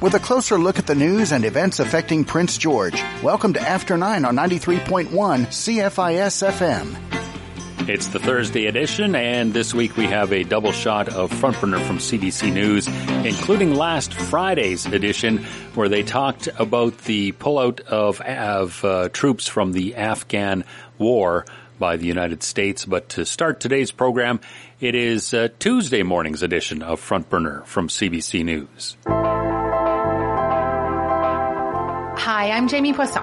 with a closer look at the news and events affecting Prince George. Welcome to After 9 on 93.1 CFIS FM. It's the Thursday edition, and this week we have a double shot of Front Burner from CBC News, including last Friday's edition, where they talked about the pullout of, of uh, troops from the Afghan war by the United States. But to start today's program, it is uh, Tuesday morning's edition of Front Burner from CBC News. Hi, I'm Jamie Poisson.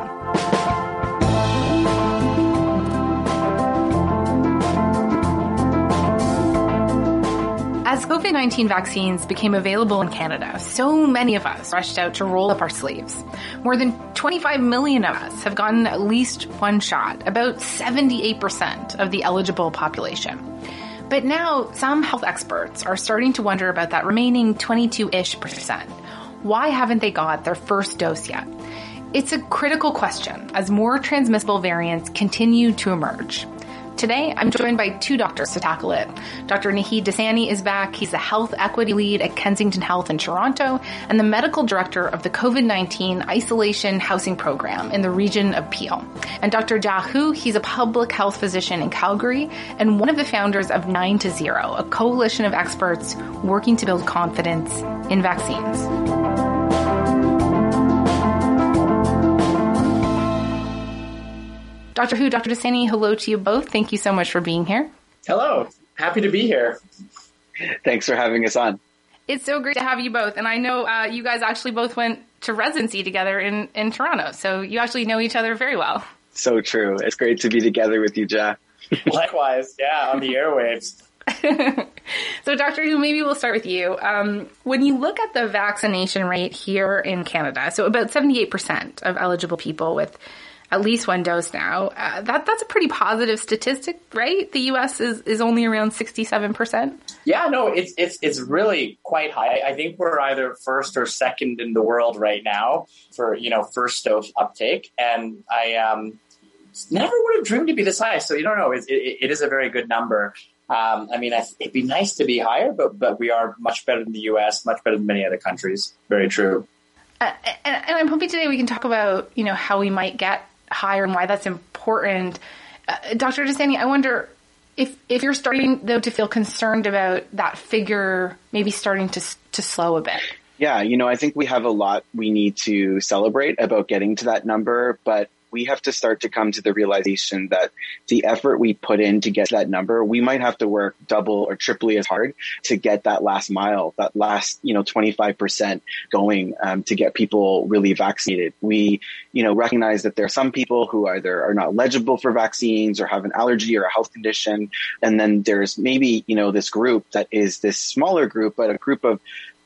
As COVID 19 vaccines became available in Canada, so many of us rushed out to roll up our sleeves. More than 25 million of us have gotten at least one shot, about 78% of the eligible population. But now, some health experts are starting to wonder about that remaining 22 ish percent. Why haven't they got their first dose yet? It's a critical question as more transmissible variants continue to emerge. Today, I'm joined by two doctors to tackle it. Dr. Naheed Dosani is back. He's the health equity lead at Kensington Health in Toronto and the medical director of the COVID-19 isolation housing program in the region of Peel. And Dr. Jia Hu, he's a public health physician in Calgary and one of the founders of 9 to 0, a coalition of experts working to build confidence in vaccines. Dr. Hu, Dr. Dosani, hello to you both. Thank you so much for being here. Hello. Happy to be here. Thanks for having us on. It's so great to have you both. And I know uh, you guys actually both went to residency together in, in Toronto. So you actually know each other very well. So true. It's great to be together with you, Jack. Likewise. Yeah, on the airwaves. so, Dr. Hu, maybe we'll start with you. Um, when you look at the vaccination rate here in Canada, so about 78% of eligible people with at least one dose now. Uh, that that's a pretty positive statistic, right? The U.S. is, is only around sixty seven percent. Yeah, no, it's it's it's really quite high. I think we're either first or second in the world right now for you know first dose uptake, and I um, never would have dreamed to be this high. So you don't know, it, it, it is a very good number. Um, I mean, it'd be nice to be higher, but but we are much better than the U.S., much better than many other countries. Very true. Uh, and, and I'm hoping today we can talk about you know how we might get higher and why that's important. Uh, Dr. Dosani, I wonder if if you're starting though to feel concerned about that figure maybe starting to to slow a bit. Yeah, you know, I think we have a lot we need to celebrate about getting to that number, but we have to start to come to the realization that the effort we put in to get that number, we might have to work double or triply as hard to get that last mile, that last, you know, 25% going um, to get people really vaccinated. We, you know, recognize that there are some people who either are not eligible for vaccines or have an allergy or a health condition. And then there's maybe, you know, this group that is this smaller group, but a group of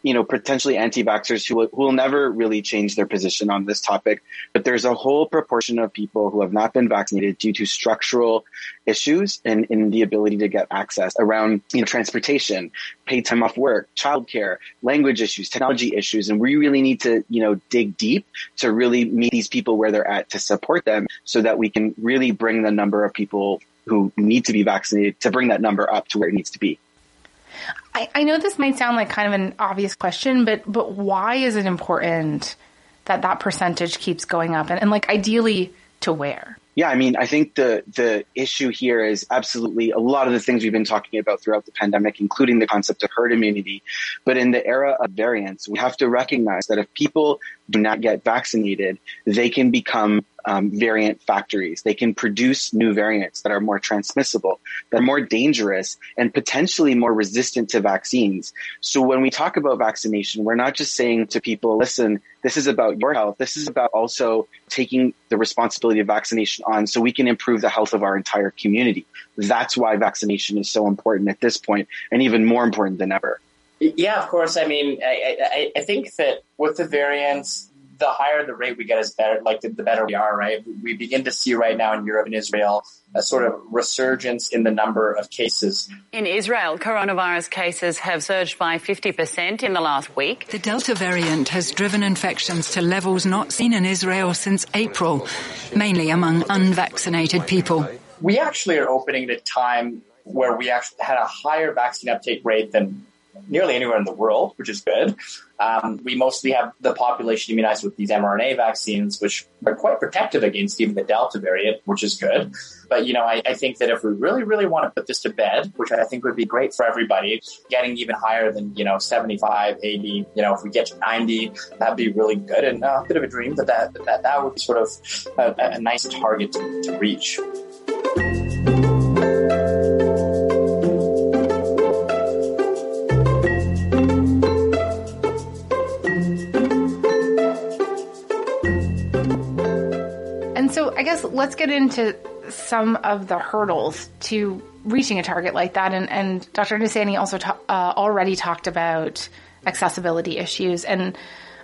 you know, potentially anti-vaxxers who will, who will never really change their position on this topic. But there's a whole proportion of people who have not been vaccinated due to structural issues and in the ability to get access around, you know, transportation, paid time off work, childcare, language issues, technology issues. And we really need to, you know, dig deep to really meet these people where they're at to support them so that we can really bring the number of people who need to be vaccinated to bring that number up to where it needs to be. I, I know this might sound like kind of an obvious question, but but why is it important that that percentage keeps going up, and, and like ideally to where? Yeah, I mean, I think the the issue here is absolutely a lot of the things we've been talking about throughout the pandemic, including the concept of herd immunity. But in the era of variants, we have to recognize that if people do not get vaccinated, they can become um, variant factories. They can produce new variants that are more transmissible, that are more dangerous, and potentially more resistant to vaccines. So when we talk about vaccination, we're not just saying to people, listen, this is about your health. This is about also taking the responsibility of vaccination on so we can improve the health of our entire community. That's why vaccination is so important at this point and even more important than ever. Yeah, of course. I mean, I, I, I think that with the variants, the higher the rate we get is better, like the, the, better we are, right? We begin to see right now in Europe and Israel a sort of resurgence in the number of cases. In Israel, coronavirus cases have surged by 50% in the last week. The Delta variant has driven infections to levels not seen in Israel since April, mainly among unvaccinated people. We actually are opening at a time where we actually had a higher vaccine uptake rate than nearly anywhere in the world, which is good. Um, we mostly have the population immunized with these mRNA vaccines, which are quite protective against even the Delta variant, which is good. But, you know, I, I, think that if we really, really want to put this to bed, which I think would be great for everybody, getting even higher than, you know, 75, 80, you know, if we get to 90, that'd be really good and uh, a bit of a dream, but that, that, that would be sort of a, a nice target to, to reach. I guess let's get into some of the hurdles to reaching a target like that. And, and Dr. Dosani also ta- uh, already talked about accessibility issues. And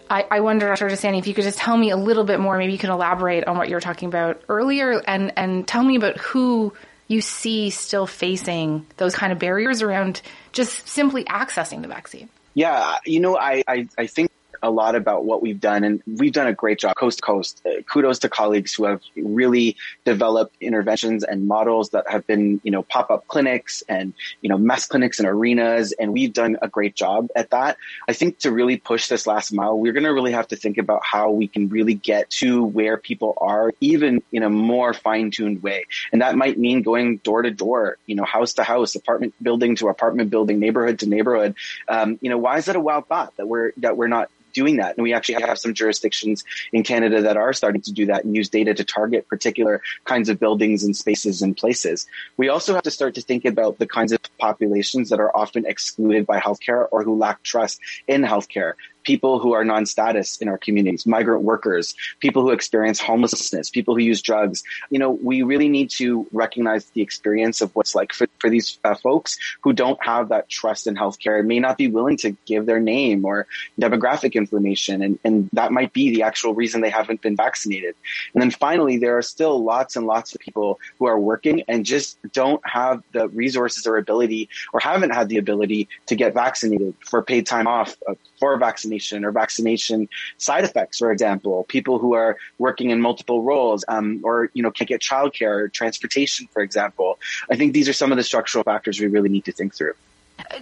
I, I wonder, Dr. Dosani, if you could just tell me a little bit more, maybe you can elaborate on what you were talking about earlier and, and tell me about who you see still facing those kind of barriers around just simply accessing the vaccine. Yeah, you know, I, I, I think a lot about what we've done, and we've done a great job coast to coast. Uh, kudos to colleagues who have really developed interventions and models that have been, you know, pop up clinics and, you know, mass clinics and arenas. And we've done a great job at that. I think to really push this last mile, we're going to really have to think about how we can really get to where people are, even in a more fine tuned way. And that might mean going door to door, you know, house to house, apartment building to apartment building, neighborhood to neighborhood. Um, you know, why is that a wild thought that we're, that we're not doing that. And we actually have some jurisdictions in Canada that are starting to do that and use data to target particular kinds of buildings and spaces and places. We also have to start to think about the kinds of populations that are often excluded by healthcare or who lack trust in healthcare people who are non-status in our communities, migrant workers, people who experience homelessness, people who use drugs. You know, we really need to recognize the experience of what's like for, for these uh, folks who don't have that trust in healthcare, may not be willing to give their name or demographic information. And, and that might be the actual reason they haven't been vaccinated. And then finally, there are still lots and lots of people who are working and just don't have the resources or ability or haven't had the ability to get vaccinated for paid time off uh, for vaccination or vaccination side effects, for example, people who are working in multiple roles, um, or, you know, can't get childcare or transportation, for example. I think these are some of the structural factors we really need to think through.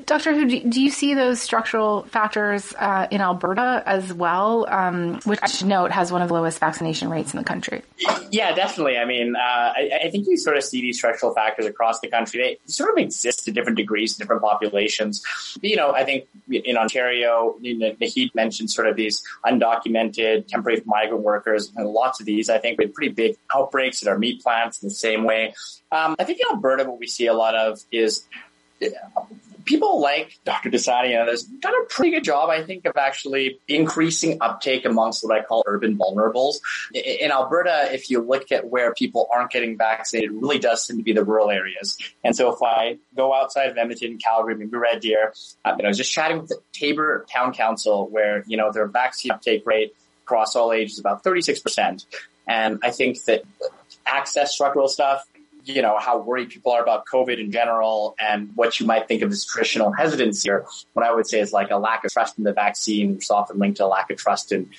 Doctor Hu, do you see those structural factors uh, in Alberta as well, um, which I should note has one of the lowest vaccination rates in the country? Yeah, definitely. I mean, uh, I, I, think you sort of see these structural factors across the country. They sort of exist to different degrees, in different populations. You know, I think in Ontario, you know, Naheed mentioned sort of these undocumented temporary migrant workers, and lots of these. I think with pretty big outbreaks at our meat plants in the same way. Um, I think in Alberta, what we see a lot of is people like Dr. And others done a pretty good job, I think, of actually increasing uptake amongst what I call urban vulnerables. In Alberta, if you look at where people aren't getting vaccinated, it really does seem to be the rural areas. And so if I go outside of Edmonton, Calgary, maybe Red Deer, um, you know, I was just chatting with the Taber Town Council where, you know, their vaccine uptake rate across all ages is about 36%. And I think that access structural stuff, you know, how worried people are about COVID in general and what you might think of as traditional hesitancy or what I would say is like a lack of trust in the vaccine, which is often linked to a lack of trust in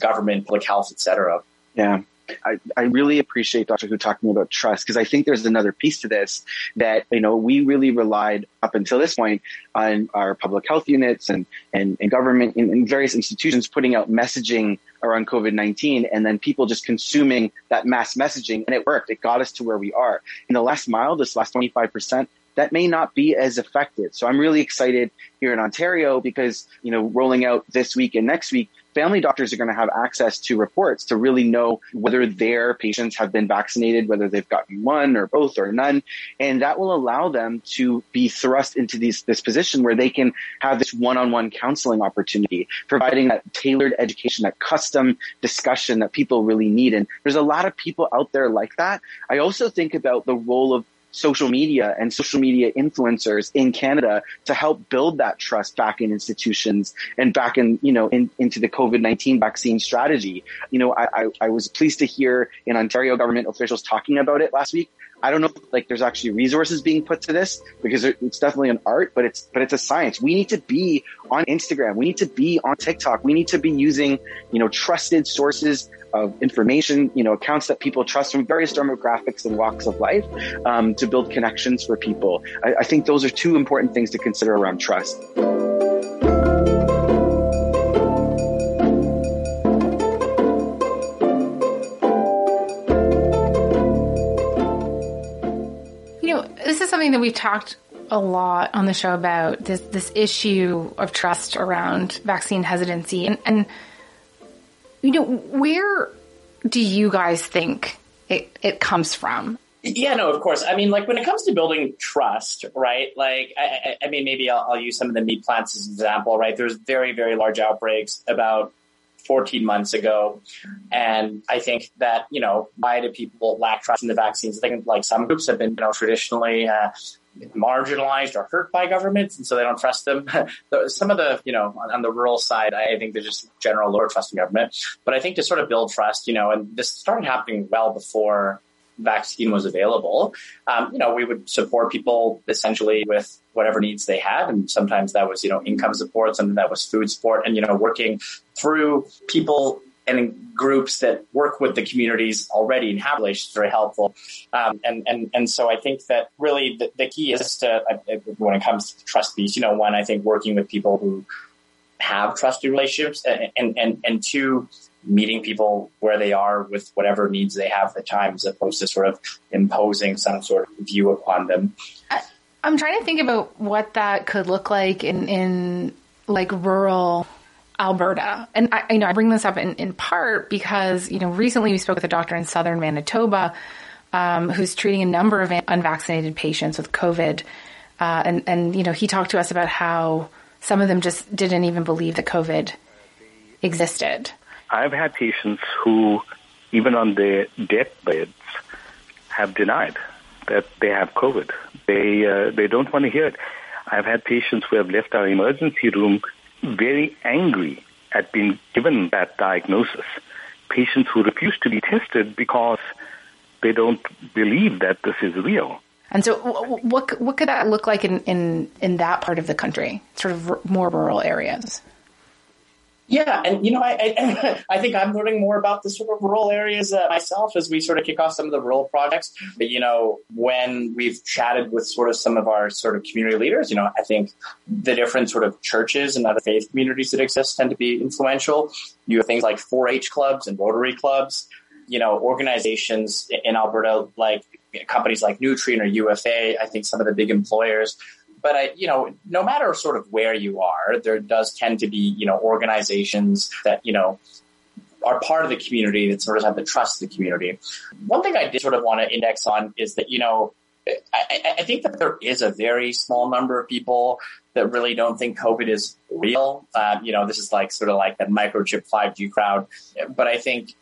government, public health, et cetera. Yeah. I, I really appreciate Dr. Hu talking about trust because I think there's another piece to this that, you know, we really relied up until this point on our public health units and, and, and government and, and various institutions putting out messaging around COVID-19 and then people just consuming that mass messaging and it worked. It got us to where we are. In the last mile, this last 25%, that may not be as effective. So I'm really excited here in Ontario because, you know, rolling out this week and next week, family doctors are going to have access to reports to really know whether their patients have been vaccinated, whether they've gotten one or both or none. And that will allow them to be thrust into these, this position where they can have this one-on-one counseling opportunity, providing that tailored education, that custom discussion that people really need. And there's a lot of people out there like that. I also think about the role of social media and social media influencers in Canada to help build that trust back in institutions and back in, you know, in, into the COVID-19 vaccine strategy. You know, I, I, I was pleased to hear in Ontario government officials talking about it last week. I don't know like there's actually resources being put to this because it's definitely an art, but it's but it's a science. We need to be on Instagram. We need to be on TikTok. We need to be using you know trusted sources of information, you know, accounts that people trust from various demographics and walks of life um, to build connections for people. I, I think those are two important things to consider around trust. this is something that we've talked a lot on the show about this this issue of trust around vaccine hesitancy and, and you know where do you guys think it, it comes from yeah, no, of course. I mean, like when it comes to building trust, right? Like, I, I mean, maybe I'll, I'll, use some of the meat plants as an example, right? There's very, very large outbreaks about 14 months ago. And I think that, you know, why do people lack trust in the vaccines? I think like some groups have been, you know, traditionally, uh, marginalized or hurt by governments, and so they don't trust them. Some of the, you know, on, on, the rural side, I think there's just general lower trust in government. But I think to sort of build trust, you know, and this started happening well before vaccine was available, um, you know, we would support people essentially with whatever needs they had. And sometimes that was, you know, income support, something that was food support and, you know, working through people and groups that work with the communities already and have relations very helpful. Um, and, and, and so I think that really the, the key is to, uh, when it comes to trust piece, you know, one, I think working with people who have trusted relationships and, and, and, and two, meeting people where they are with whatever needs they have at the time as opposed to sort of imposing some sort of view upon them. I'm trying to think about what that could look like in, in like rural Alberta. And I, you know, I bring this up in, in part because, you know, recently we spoke with a doctor in southern Manitoba um, who's treating a number of unvaccinated patients with COVID. Uh, and, and, you know, he talked to us about how some of them just didn't even believe that COVID existed. I've had patients who, even on their deathbeds, have denied that they have COVID. They uh, they don't want to hear it. I've had patients who have left our emergency room very angry at being given that diagnosis. Patients who refuse to be tested because they don't believe that this is real. And so, what what could that look like in, in, in that part of the country, sort of more rural areas? Yeah, and you know, I, I, I think I'm learning more about the sort of rural areas uh, myself as we sort of kick off some of the rural projects. But you know, when we've chatted with sort of some of our sort of community leaders, you know, I think the different sort of churches and other faith communities that exist tend to be influential. You have things like 4-H clubs and Rotary clubs. You know, organizations in Alberta like companies like Nutrien or UFA. I think some of the big employers but I, you know, no matter sort of where you are, there does tend to be, you know, organizations that, you know, are part of the community that sort of have the trust of the community. One thing I did sort of want to index on is that, you know, I, I, think that there is a very small number of people that really don't think COVID is real. Um, you know, this is like sort of like the microchip 5G crowd. But I think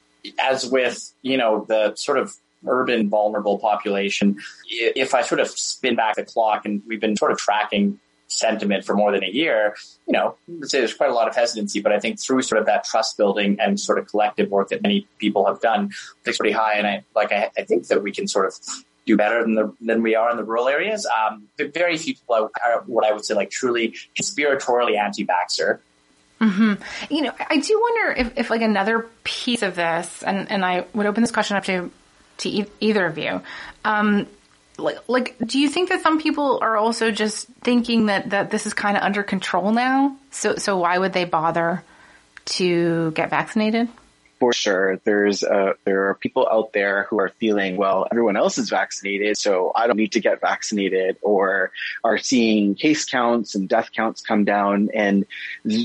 as with, you know, the sort of urban vulnerable population. If I sort of spin back the clock and we've been sort of tracking sentiment for more than a year, you know, say there's quite a lot of hesitancy, but I think through sort of that trust building and sort of collective work that many people have done, it's pretty high. And I, like, I, I, think that we can sort of do better than the, than we are in the rural areas. Um, very few people are what I would say like truly conspiratorially anti-vaxxer. Mm-hmm. You know, I do wonder if, if like another piece of this, and, and I would open this question up to to e- either of you. Um, like, like, do you think that some people are also just thinking that, that this is kind of under control now? So, so why would they bother to get vaccinated? For sure. There's uh, there are people out there who are feeling, well, everyone else is vaccinated, so I don't need to get vaccinated, or are seeing case counts and death counts come down, and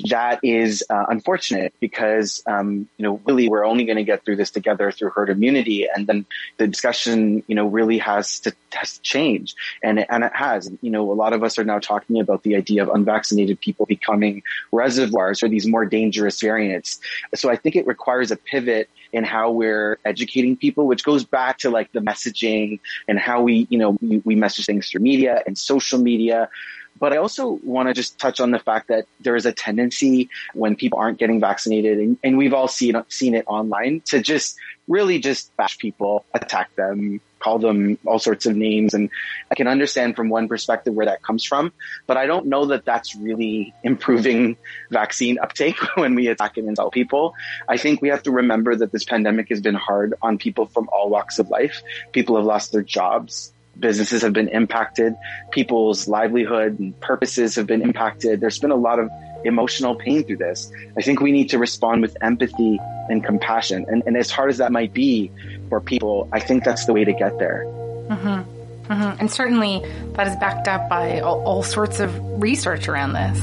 that is uh, unfortunate because um, you know really we're only going to get through this together through herd immunity, and then the discussion you know really has to has to change, and it, and it has. You know, a lot of us are now talking about the idea of unvaccinated people becoming reservoirs for these more dangerous variants. So I think it requires a pivot in how we're educating people, which goes back to like the messaging and how we, you know, we, we message things through media and social media. But I also want to just touch on the fact that there is a tendency when people aren't getting vaccinated, and, and we've all seen seen it online, to just really just bash people, attack them, call them all sorts of names. And I can understand from one perspective where that comes from, but I don't know that that's really improving vaccine uptake when we attack and insult people. I think we have to remember that this pandemic has been hard on people from all walks of life. People have lost their jobs. Businesses have been impacted. People's livelihood and purposes have been impacted. There's been a lot of emotional pain through this. I think we need to respond with empathy and compassion. And, and as hard as that might be, for people, I think that's the way to get there. Mm-hmm. Mm-hmm. And certainly that is backed up by all, all sorts of research around this.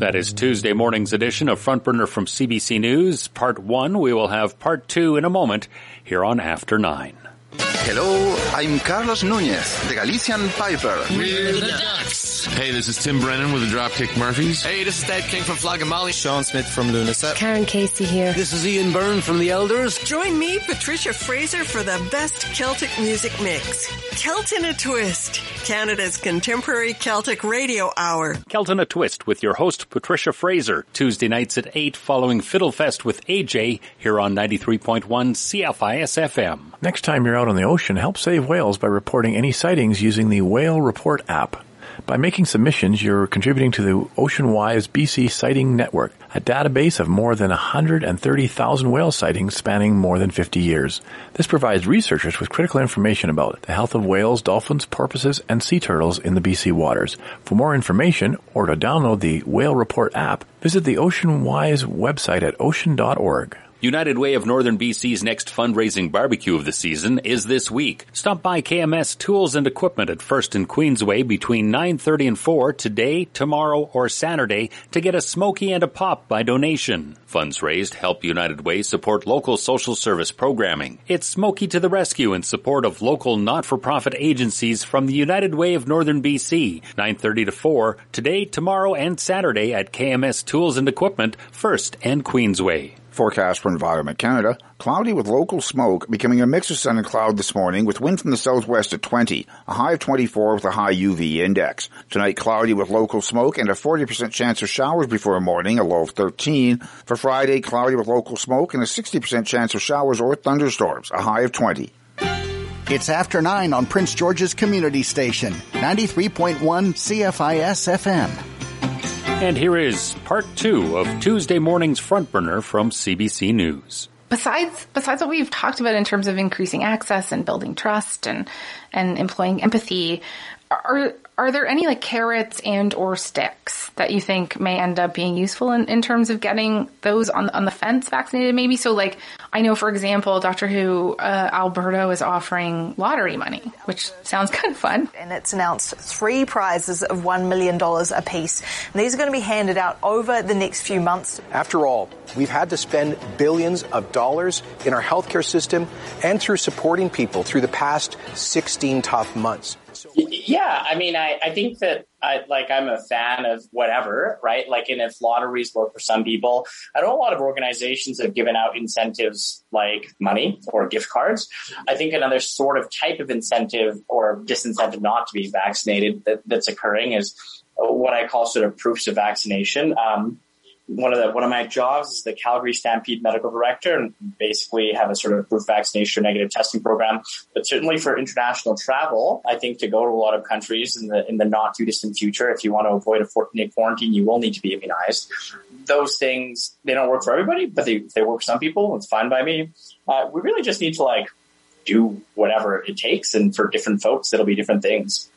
That is Tuesday morning's edition of Front Burner from CBC News. Part one. We will have part two in a moment here on After Nine. Hello, I'm Carlos Nunez, the Galician Piper. We're the Ducks. Hey, this is Tim Brennan with the Dropkick Murphys. Hey, this is Dave King from Flogging Molly. Sean Smith from Lúnasa. Karan Casey here. This is Ian Byrne from The Elders. Join me, Patricia Fraser, for the best Celtic music mix. Celt in a Twist, Canada's contemporary Celtic radio hour. Celt in a Twist with your host, Patricia Fraser. Tuesday nights at 8 following Fiddlefest with AJ here on 93.1 CFIS FM. Next time you're out on the ocean, help save whales by reporting any sightings using the Whale Report app. By making submissions, you're contributing to the OceanWise BC Sighting Network, a database of more than 130,000 whale sightings spanning more than 50 years. This provides researchers with critical information about the health of whales, dolphins, porpoises, and sea turtles in the BC waters. For more information or to download the Whale Report app, visit the OceanWise website at ocean.org. United Way of Northern BC's next fundraising barbecue of the season is this week. Stop by KMS Tools and Equipment at 1st and Queensway between 9.30 and 4 today, tomorrow, or Saturday to get a smoky and a pop by donation. Funds raised help United Way support local social service programming. It's Smoky to the rescue in support of local not-for-profit agencies from the United Way of Northern BC. 9.30 to 4 today, tomorrow, and Saturday at KMS Tools and Equipment, 1st and Queensway. Forecast for Environment Canada. Cloudy with local smoke, becoming a mix of sun and cloud this morning with wind from the southwest at 20, a high of 24 with a high UV index. Tonight cloudy with local smoke and a 40% chance of showers before morning, a low of 13. For Friday, cloudy with local smoke and a 60% chance of showers or thunderstorms, a high of 20. It's after 9 on Prince George's Community Station, 93.1 CFIS FM. And here is part two of Tuesday morning's front burner from CBC News. Besides, besides what we've talked about in terms of increasing access and building trust and, and employing empathy, are, are there any like carrots and or sticks that you think may end up being useful in, in terms of getting those on on the fence vaccinated maybe? So like i know for example doctor Hu uh, Alberta is offering lottery money which sounds kind of fun. And it's announced three prizes of $1 million apiece. And these are going to be handed out over the next few months. After all we've had to spend billions of dollars in our healthcare system and through supporting people through the past 16 tough months yeah, I mean, I, I think that I like I'm a fan of whatever, right? Like, and if lotteries work for some people, I know a lot of organizations have given out incentives like money or gift cards. I think another sort of type of incentive or disincentive not to be vaccinated that, that's occurring is what I call sort of proofs of vaccination. Um, one of the one of my jobs is the Calgary Stampede medical director, and basically have a sort of proof vaccination negative testing program. But certainly for international travel, I think to go to a lot of countries in the in the not too distant future, if you want to avoid a 14 day quarantine, you will need to be immunized. Those things they don't work for everybody, but they they work for some people. It's fine by me. Uh, we really just need to like do whatever it takes, and for different folks, it'll be different things.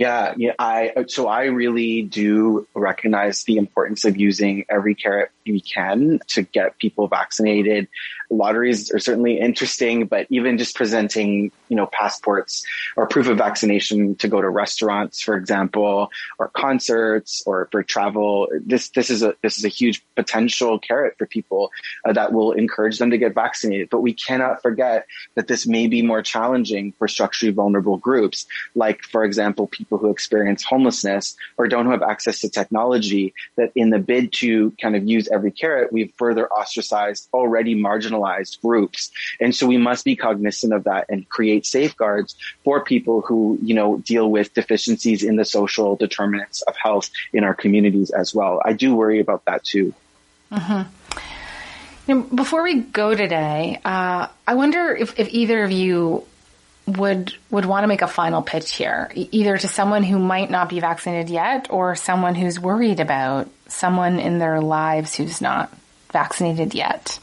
Yeah, yeah. I so I really do recognize the importance of using every carrot we can to get people vaccinated. Lotteries are certainly interesting, but even just presenting, you know, passports or proof of vaccination to go to restaurants, for example, or concerts or for travel, this this is a this is a huge potential carrot for people uh, that will encourage them to get vaccinated. But we cannot forget that this may be more challenging for structurally vulnerable groups, like for example, people who experience homelessness or don't have access to technology. That in the bid to kind of use every carrot, we've further ostracized already marginalized groups. And so we must be cognizant of that and create safeguards for people who, you know, deal with deficiencies in the social determinants of health in our communities as well. I do worry about that too. Mm-hmm. Before we go today, uh, I wonder if, if either of you would would want to make a final pitch here, either to someone who might not be vaccinated yet, or someone who's worried about someone in their lives who's not vaccinated yet.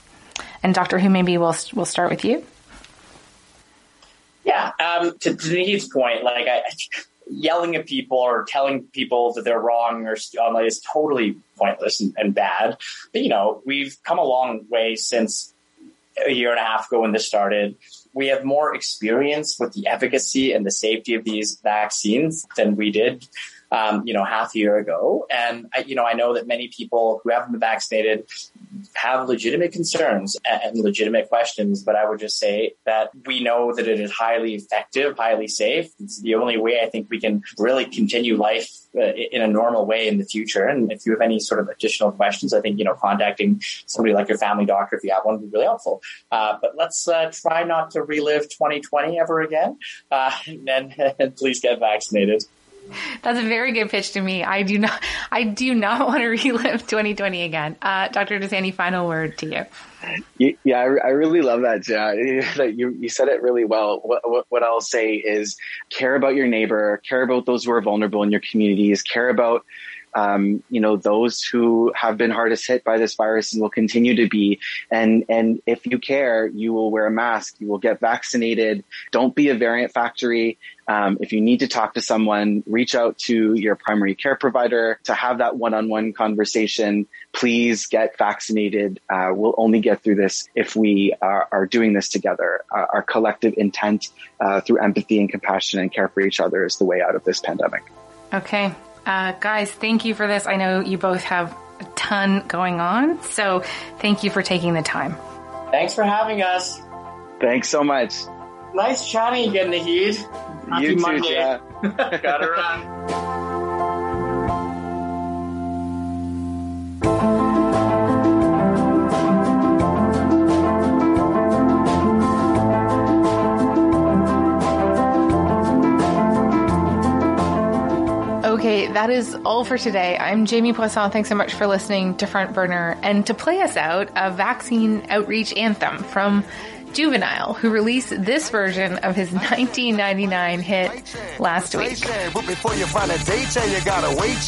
And Doctor Hu, maybe we'll we'll start with you. Yeah, um, to, Nikki's point, like I, yelling at people or telling people that they're wrong or online is totally pointless and, and bad. But you know, we've come a long way since a year and a half ago when this started. We have more experience with the efficacy and the safety of these vaccines than we did um, you know, half a year ago. And I, you know, I know that many people who haven't been vaccinated have legitimate concerns and legitimate questions, but I would just say that we know that it is highly effective, highly safe. It's the only way I think we can really continue life uh, in a normal way in the future. And if you have any sort of additional questions, I think, you know, contacting somebody like your family doctor, if you have one, would be really helpful. Uh, but let's uh, try not to relive 2020 ever again. Uh, and, and please get vaccinated. That's a very good pitch to me. I do not, I do not want to relive 2020 again. Uh, Dr. Dosani, final word to you. Yeah, I, really love that. Uh, you, you said it really well. What, what, what I'll say is care about your neighbor, care about those who are vulnerable in your communities, care about um, you know, those who have been hardest hit by this virus and will continue to be. And, and if you care, you will wear a mask, you will get vaccinated. Don't be a variant factory. Um, if you need to talk to someone, reach out to your primary care provider to have that one-on-one conversation. Please get vaccinated. Uh, we'll only get through this if we are, are doing this together. Uh, our collective intent uh, through empathy and compassion and care for each other is the way out of this pandemic. Okay. Uh, guys, thank you for this. I know you both have a ton going on, so thank you for taking the time. Thanks for having us. Thanks so much. Nice chatting again, Naheed. Happy you too, Monday. Gotta run. Okay, that is all for today. I'm Jamie Poisson. Thanks so much for listening to Front Burner. And to play us out, a vaccine outreach anthem from Juvenile, who released this version of his 1999 hit last week. But before you find a date, you gotta wait,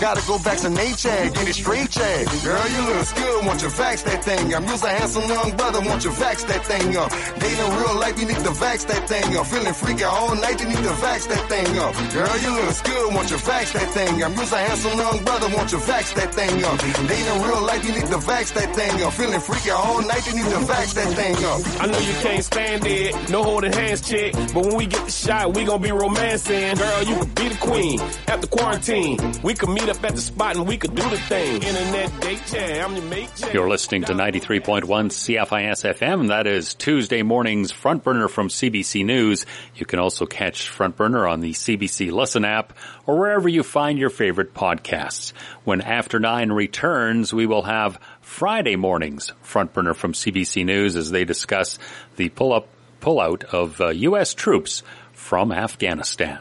Gotta go vaccinate, Get it straight, Girl, you look good. Want you vax that thing? I'm just a handsome young brother. Want you vax that thing up? Dating real life, you need to vax that thing up. Feeling freaky all night, you need to vax that thing up. Girl, you look good. Want you vax that thing? I'm just a handsome young brother. Want you vax that thing up? Dating real life, you need to vax that thing up. Feeling freaky all night, you need to vax that thing up. Know you can't stand it. No holding hands, chick. But when we get the shot, we gonna be romancing. Girl, you could be the queen after quarantine. We could meet up at the spot and we could do the thing. Internet date, yeah, I'm your mate. You're listening to 93.1 CFIS FM. That is Tuesday morning's Front Burner from CBC News. You can also catch Front Burner on the CBC Listen app or wherever you find your favorite podcasts. When After Nine returns, we will have Friday morning's front burner from CBC News as they discuss the pull up, pull out of uh, U.S. troops from Afghanistan.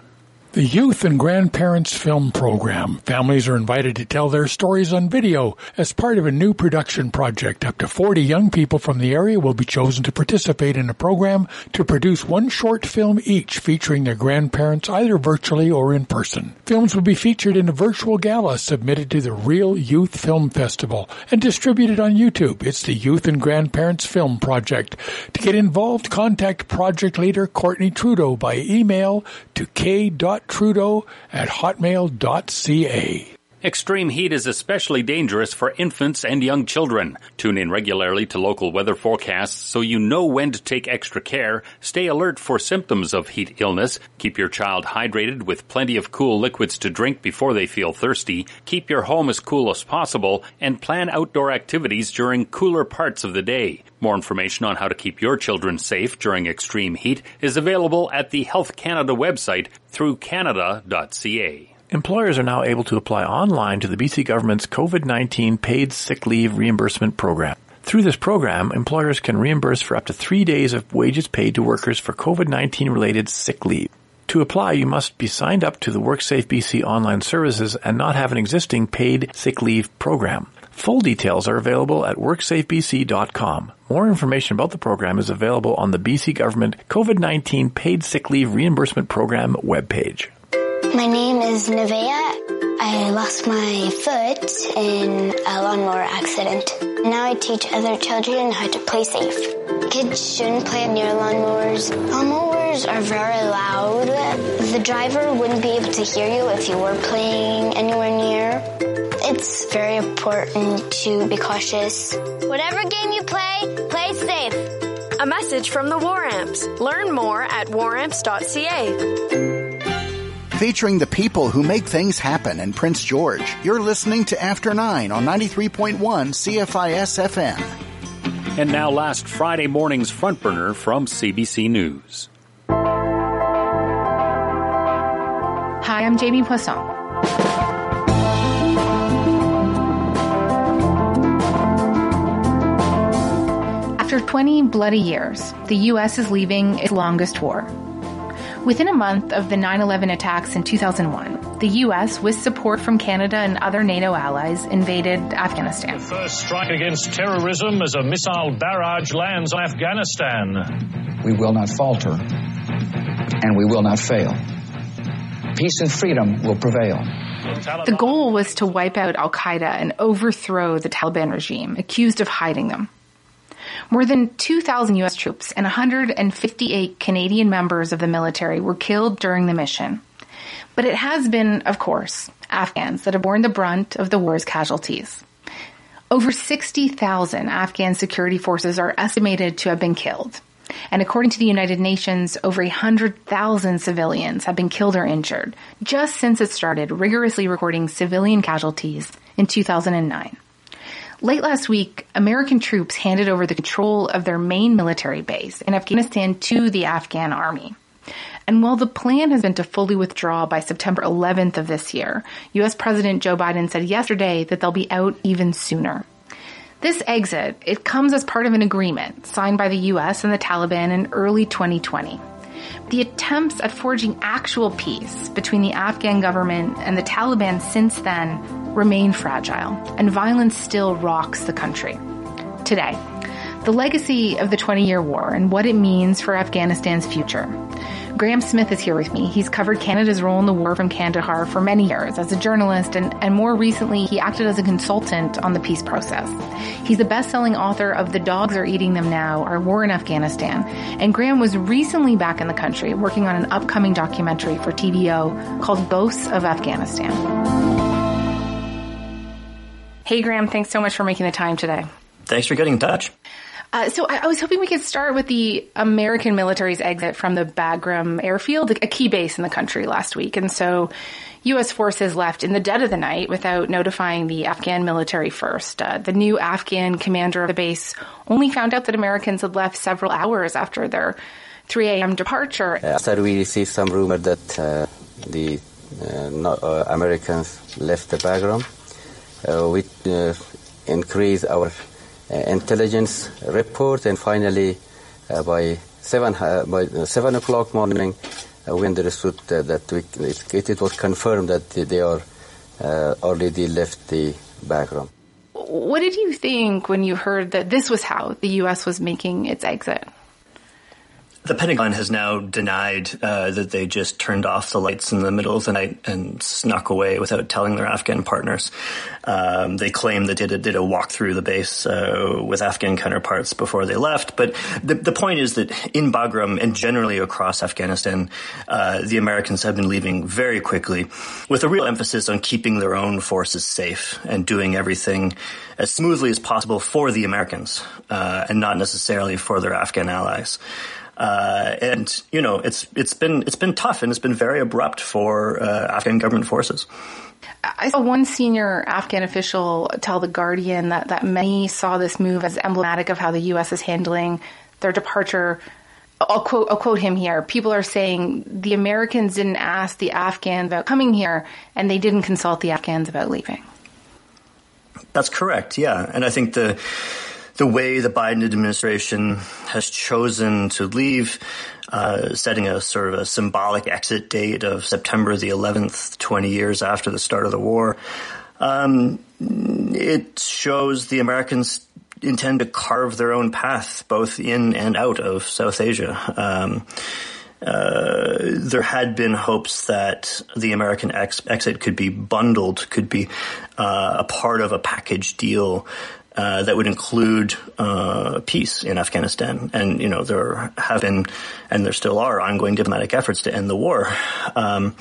The Youth and Grandparents Film Program. Families are invited to tell their stories on video as part of a new production project. Up to 40 young people from the area will be chosen to participate in a program to produce one short film each featuring their grandparents either virtually or in person. Films will be featured in a virtual gala submitted to the Real Youth Film Festival and distributed on YouTube. It's the Youth and Grandparents Film Project. To get involved, contact project leader Courtney Trudeau by email to k trudeau at hotmail.ca. Extreme heat is especially dangerous for infants and young children. Tune in regularly to local weather forecasts so you know when to take extra care. Stay alert for symptoms of heat illness. Keep your child hydrated with plenty of cool liquids to drink before they feel thirsty. Keep your home as cool as possible and plan outdoor activities during cooler parts of the day. More information on how to keep your children safe during extreme heat is available at the Health Canada website through canada.ca. Employers are now able to apply online to the BC government's COVID-19 paid sick leave reimbursement program. Through this program, employers can reimburse for up to three days of wages paid to workers for COVID-19 related sick leave. To apply, you must be signed up to the WorkSafe BC online services and not have an existing paid sick leave program. Full details are available at worksafebc.com. More information about the program is available on the BC government COVID-19 paid sick leave reimbursement program webpage. My name is Nevea. I lost my foot in a lawnmower accident. Now I teach other children how to play safe. Kids shouldn't play near lawnmowers. Lawnmowers are very loud. The driver wouldn't be able to hear you if you were playing anywhere near. It's very important to be cautious. Whatever game you play, play safe. A message from the War Amps. Learn more at waramps.ca. Featuring the people who make things happen in Prince George. You're listening to After 9 on 93.1 CFIS FM. And now, last Friday morning's front burner from CBC News. Hi, I'm Jamie Poisson. After 20 bloody years, the U.S. is leaving its longest war. Within a month of the 9 11 attacks in 2001, the U.S., with support from Canada and other NATO allies, invaded Afghanistan. The first strike against terrorism as a missile barrage lands on Afghanistan. We will not falter, and we will not fail. Peace and freedom will prevail. The goal was to wipe out Al Qaeda and overthrow the Taliban regime, accused of hiding them. More than 2,000 U.S. troops and 158 Canadian members of the military were killed during the mission. But it has been, of course, Afghans that have borne the brunt of the war's casualties. Over 60,000 Afghan security forces are estimated to have been killed. And according to the United Nations, over 100,000 civilians have been killed or injured just since it started rigorously recording civilian casualties in 2009. Late last week, American troops handed over the control of their main military base in Afghanistan to the Afghan army. And while the plan has been to fully withdraw by September 11th of this year, US President Joe Biden said yesterday that they'll be out even sooner. This exit, it comes as part of an agreement signed by the US and the Taliban in early 2020. The attempts at forging actual peace between the Afghan government and the Taliban since then remain fragile, and violence still rocks the country. Today, the legacy of the 20 year war and what it means for Afghanistan's future. Graeme Smith is here with me. He's covered Canada's role in the war from Kandahar for many years as a journalist, and, and more recently, he acted as a consultant on the peace process. He's the best selling author of The Dogs Are Eating Them Now, Our War in Afghanistan. And Graeme was recently back in the country working on an upcoming documentary for TVO called Ghosts of Afghanistan. Hey, Graham, thanks so much for making the time today. Thanks for getting in touch. Uh, so I, I, was hoping we could start with the American military's exit from the Bagram airfield, a key base in the country last week. And so U.S. forces left in the dead of the night without notifying the Afghan military first. Uh, the new Afghan commander of the base only found out that Americans had left several hours after their 3 a.m. departure. We received some rumor that uh, the uh, uh, Americans left the Bagram, we increase our Uh, intelligence report, and finally, uh, by seven uh, by seven o'clock morning, we understood that we, it, it, was confirmed that they are already left the Bagram. What did you think when you heard that this was how the U.S. was making its exit? The Pentagon has now denied uh, that they just turned off the lights in the middle of the night and snuck away without telling their Afghan partners. Um, they claim that they did, did a walk through the base uh, with Afghan counterparts before they left. But the, the point is that in Bagram and generally across Afghanistan, uh, the Americans have been leaving very quickly with a real emphasis on keeping their own forces safe and doing everything as smoothly as possible for the Americans uh, and not necessarily for their Afghan allies. Uh, and you know, it's it's been it's been tough and it's been very abrupt for uh, Afghan government forces. I saw one senior Afghan official tell the Guardian that that many saw this move as emblematic of how the U.S. is handling their departure. I'll quote, I'll quote him here. People are saying the Americans didn't ask the Afghans about coming here, and they didn't consult the Afghans about leaving. That's correct. Yeah, and I think the the way the Biden administration has chosen to leave, uh, setting a sort of a symbolic exit date of September the 11th, 20 years after the start of the war, um, it shows the Americans intend to carve their own path both in and out of South Asia. Um, uh, there had been hopes that the American ex- exit could be bundled, could be uh, a part of a package deal uh, that would include uh, peace in Afghanistan. And, you know, there have been, and there still are, ongoing diplomatic efforts to end the war. Um,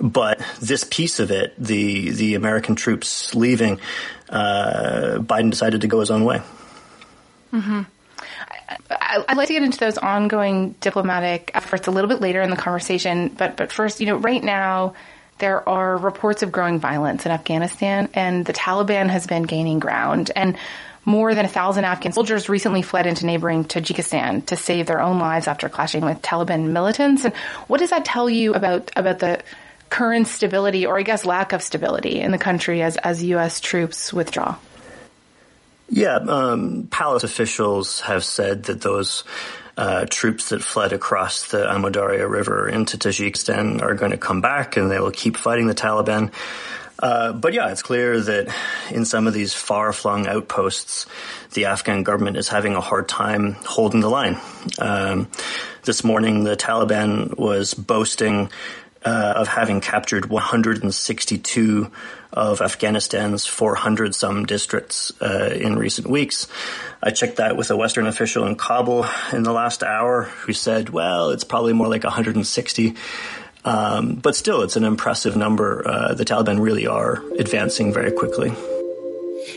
but this piece of it, the, the American troops leaving, uh, Biden decided to go his own way. Mm-hmm. I, would like to get into those ongoing diplomatic efforts a little bit later in the conversation, but but first, you know, right now there are reports of growing violence in Afghanistan, and the Taliban has been gaining ground. And more than a thousand Afghan soldiers recently fled into neighboring Tajikistan to save their own lives after clashing with Taliban militants. And what does that tell you about about the current stability, or I guess lack of stability, in the country as as U.S. troops withdraw? Yeah, um, palace officials have said that those uh, troops that fled across the Amudarya River into Tajikistan are going to come back and they will keep fighting the Taliban. Uh, but yeah, it's clear that in some of these far-flung outposts, the Afghan government is having a hard time holding the line. Um, this morning, the Taliban was boasting uh, of having captured 162 of Afghanistan's 400 some districts uh, in recent weeks. I checked that with a Western official in Kabul in the last hour who said, well, it's probably more like 160. Um, but still, it's an impressive number. Uh, the Taliban really are advancing very quickly.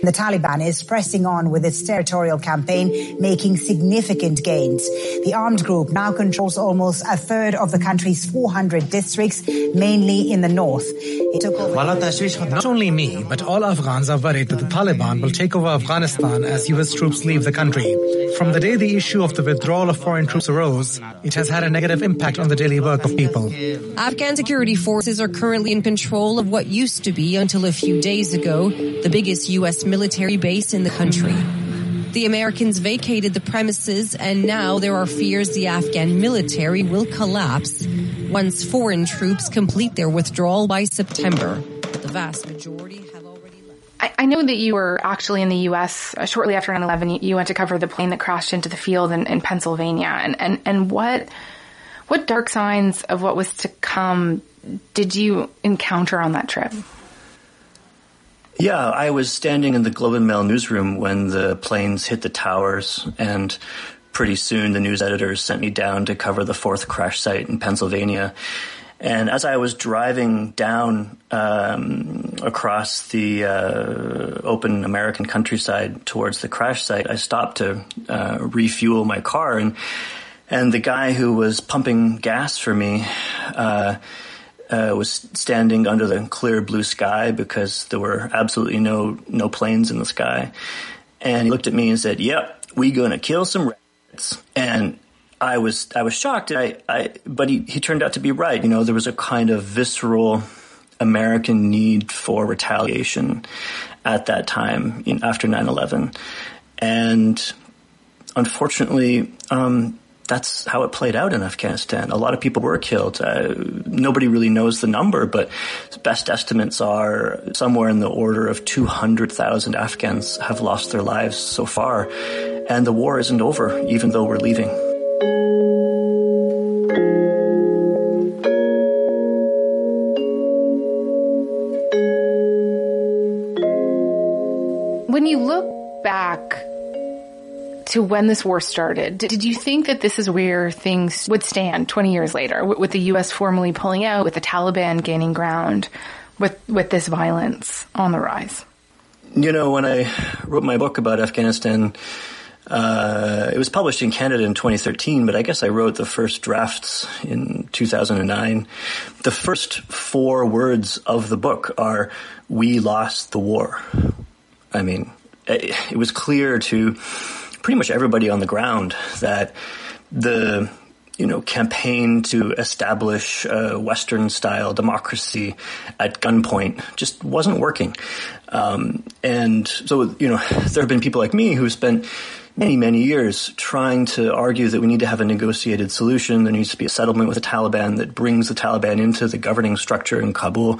The Taliban is pressing on with its territorial campaign, making significant gains. The armed group now controls almost a third of the country's 400 districts, mainly in the north. It took over. Not only me, but all Afghans are worried that the Taliban will take over Afghanistan as U.S. troops leave the country. From the day the issue of the withdrawal of foreign troops arose, it has had a negative impact on the daily work of people. Afghan security forces are currently in control of what used to be, until a few days ago, the biggest U.S military base in the country. The Americans vacated the premises and now there are fears the Afghan military will collapse once foreign troops complete their withdrawal by September. The vast majority have already left. I, know that you were actually in the U.S. Uh, shortly after 9/11. You, went to cover the plane that crashed into the field in, in Pennsylvania, and, and and what what dark signs of what was to come did you encounter on that trip? Yeah, I was standing in the Globe and Mail newsroom when the planes hit the towers, and pretty soon the news editors sent me down to cover the fourth crash site in Pennsylvania. And as I was driving down um, across the uh, open American countryside towards the crash site, I stopped to uh, refuel my car, and and the guy who was pumping gas for me. Uh, uh, was standing under the clear blue sky because there were absolutely no no planes in the sky, and he looked at me and said, "Yep, we gonna kill some rats." And I was I was shocked. I, I but he he turned out to be right. You know, there was a kind of visceral American need for retaliation at that time in, after 9-11. and unfortunately. Um, that's how it played out in Afghanistan. A lot of people were killed. Uh, nobody really knows the number, but best estimates are somewhere in the order of 200,000 Afghans have lost their lives so far. And the war isn't over, even though we're leaving. When you look back to when this war started, did you think that this is where things would stand 20 years later, with the U.S. formally pulling out, with the Taliban gaining ground, with, with this violence on the rise? You know, when I wrote my book about Afghanistan, uh, it was published in Canada in 2013, but I guess I wrote the first drafts in 2009. The first four words of the book are, we lost the war. I mean, it was clear to pretty much everybody on the ground that the you know campaign to establish a Western style democracy at gunpoint just wasn't working, um, and so you know there have been people like me who spent many, many years trying to argue that we need to have a negotiated solution. There needs to be a settlement with the Taliban that brings the Taliban into the governing structure in Kabul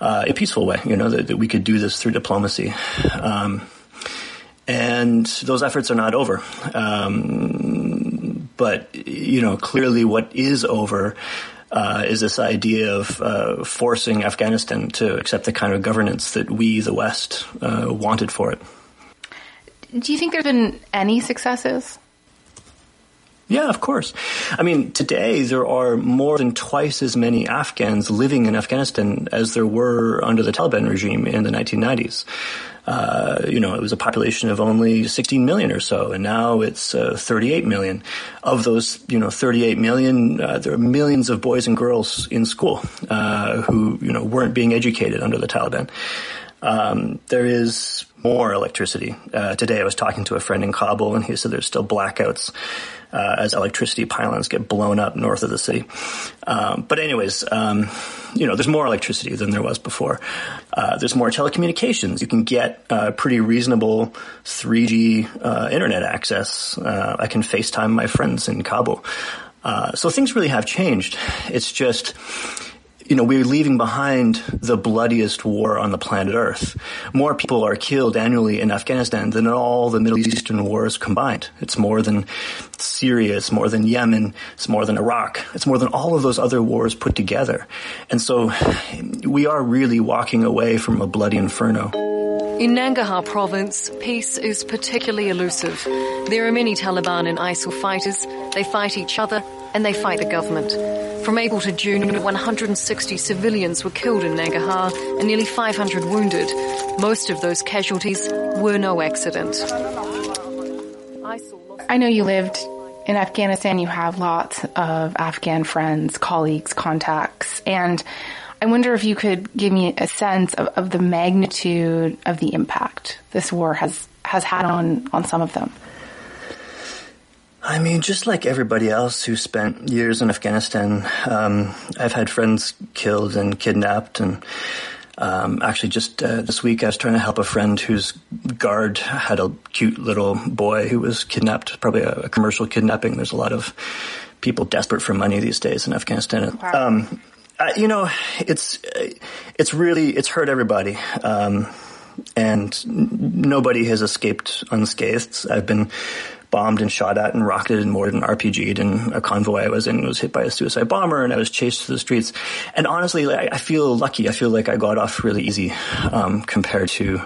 uh, a peaceful way. You know that, that, we could do this through diplomacy. Um, and those efforts are not over. Um, but you know, clearly, what is over uh, is this idea of uh, forcing Afghanistan to accept the kind of governance that we, the West, uh, wanted for it. Do you think there's been any successes? Yeah, of course. I mean, today there are more than twice as many Afghans living in Afghanistan as there were under the Taliban regime in the 1990s. Uh, you know, it was a population of only 16 million or so, and now it's uh, 38 million. Of those, you know, 38 million, uh, there are millions of boys and girls in school uh, who, you know, weren't being educated under the Taliban. Um, there is more electricity. Uh, today I was talking to a friend in Kabul and he said there's still blackouts uh, as electricity pylons get blown up north of the city. Um, but anyways, um, you know, there's more electricity than there was before. Uh, there's more telecommunications. You can get uh, pretty reasonable 3G uh, internet access. Uh, I can FaceTime my friends in Kabul. Uh, so things really have changed. It's just you know, we're leaving behind the bloodiest war on the planet Earth. More people are killed annually in Afghanistan than in all the Middle Eastern wars combined. It's more than Syria, it's more than Yemen, it's more than Iraq, it's more than all of those other wars put together. And so we are really walking away from a bloody inferno. In Nangarhar province, peace is particularly elusive. There are many Taliban and ISIL fighters. They fight each other and they fight the government. From April to June, 160 civilians were killed in Nangarhar and nearly 500 wounded. Most of those casualties were no accident. I know you lived in Afghanistan. You have lots of Afghan friends, colleagues, contacts, and I wonder if you could give me a sense of, of the magnitude of the impact this war has has had on on some of them. I mean, just like everybody else who spent years in Afghanistan, um, I've had friends killed and kidnapped. And um, actually, just uh, this week, I was trying to help a friend whose guard had a cute little boy who was kidnapped, probably a, a commercial kidnapping. There's a lot of people desperate for money these days in Afghanistan. Wow. Um, uh, you know, it's it's really it's hurt everybody. Um, and nobody has escaped unscathed. I've been bombed and shot at and rocketed and mortared and RPG'd and a convoy I was in was hit by a suicide bomber and I was chased through the streets. And honestly, I, I feel lucky. I feel like I got off really easy, um, compared to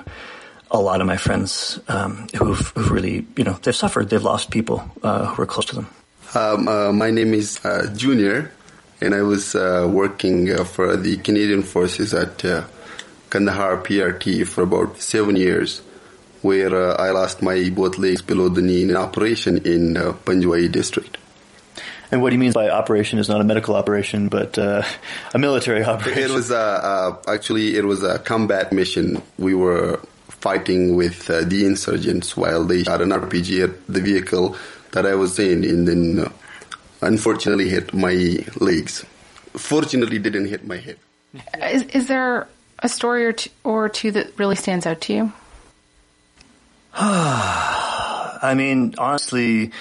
a lot of my friends, um, who've, who've, really, you know, they've suffered. They've lost people, uh, who were close to them. Um, uh, my name is uh, Junior and I was uh, working uh, for the Canadian Forces at uh, Kandahar PRT for about seven years where uh, I lost my both legs below the knee in an operation in uh, Panjwai district. And what he means by operation is not a medical operation, but uh, a military operation. It was uh, actually it was a combat mission. We were fighting with uh, the insurgents while they shot an RPG at the vehicle that I was in, and then uh, unfortunately hit my legs. Fortunately, didn't hit my head. Is, is there a story or two, or two that really stands out to you? I mean, honestly,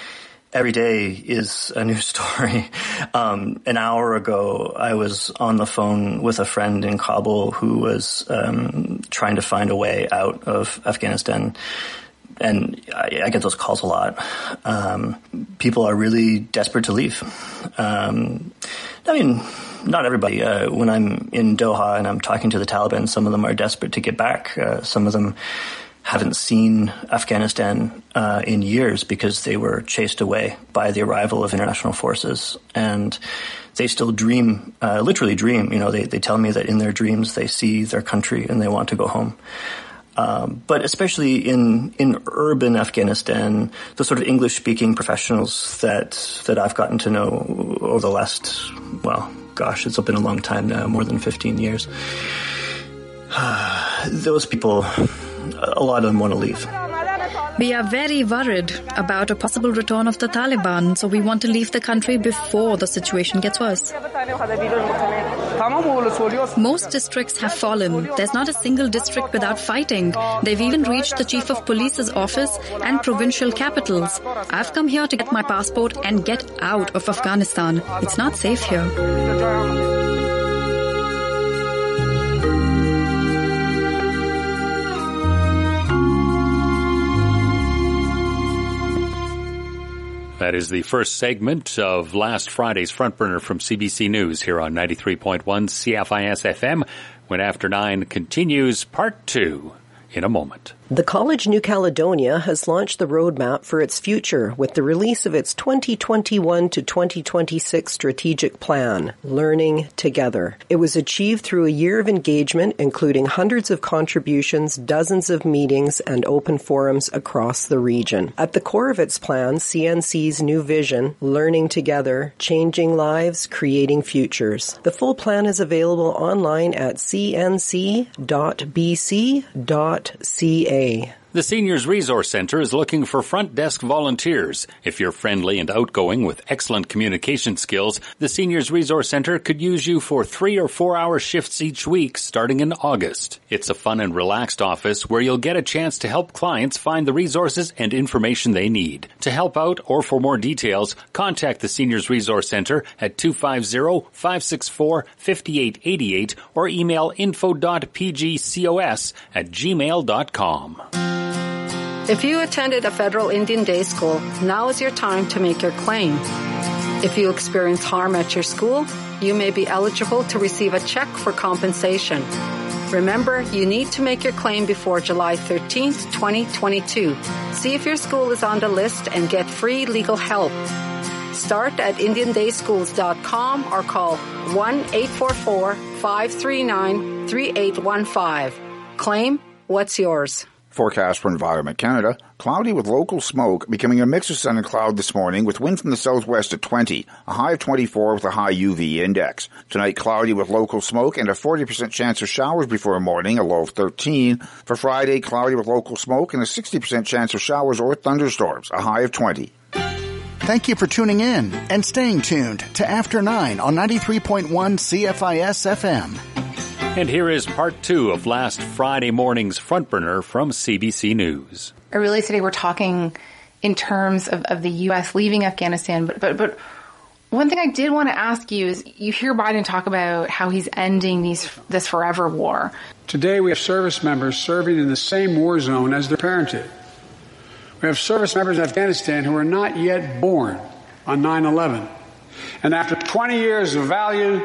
every day is a new story. Um, an hour ago, I was on the phone with a friend in Kabul who was um, trying to find a way out of Afghanistan. And I, I get those calls a lot. Um, people are really desperate to leave. Um, I mean, not everybody. Uh, when I'm in Doha and I'm talking to the Taliban, some of them are desperate to get back. Uh, some of them haven't seen Afghanistan uh, in years because they were chased away by the arrival of international forces, and they still dream, uh, literally dream. You know, they they tell me that in their dreams they see their country and they want to go home. Um, but especially in in urban Afghanistan, the sort of English speaking professionals that that I've gotten to know over the last well, gosh, it's been a long time now, more than fifteen years. Those people a lot of them want to leave. We are very worried about a possible return of the Taliban, so we want to leave the country before the situation gets worse. Most districts have fallen. There's not a single district without fighting. They've even reached the chief of police's office and provincial capitals. I've come here to get my passport and get out of Afghanistan. It's not safe here. That is the first segment of last Friday's Front Burner from CBC News here on 93.1 CFIS FM. When After 9 continues part two in a moment. The College New Caledonia has launched the roadmap for its future with the release of its 2021 to 2026 strategic plan, Learning Together. It was achieved through a year of engagement, including hundreds of contributions, dozens of meetings, and open forums across the region. At the core of its plan, CNC's new vision, Learning Together, Changing Lives, Creating Futures. The full plan is available online at cnc.bc.ca. A. The Seniors Resource Center is looking for front desk volunteers. If you're friendly and outgoing with excellent communication skills, the Seniors Resource Center could use you for three or four hour shifts each week starting in August. It's a fun and relaxed office where you'll get a chance to help clients find the resources and information they need. To help out or for more details, contact the Seniors Resource Center at 250-564-5888 or email info.pgcos at gmail.com. If you attended a federal Indian day school, now is your time to make your claim. If you experience harm at your school, you may be eligible to receive a check for compensation. Remember, you need to make your claim before July 13th, 2022. See if your school is on the list and get free legal help. Start at IndianDaySchools.com or call 1-844-539-3815. Claim what's yours. Forecast for Environment Canada. Cloudy with local smoke, becoming a mix of sun and cloud this morning with wind from the southwest at 20, a high of 24 with a high UV index. Tonight cloudy with local smoke and a 40% chance of showers before morning, a low of 13. For Friday, cloudy with local smoke and a 60% chance of showers or thunderstorms, a high of 20. Thank you for tuning in and staying tuned to After 9 on 93.1 CFIS FM. And here is part two of last Friday morning's front burner from CBC News. I realize today we're talking in terms of, of the U.S. leaving Afghanistan, but, but, but one thing I did want to ask you is you hear Biden talk about how he's ending these, this forever war. Today we have service members serving in the same war zone as their parents did. We have service members in Afghanistan who are not yet born on 9 11. And after 20 years of value,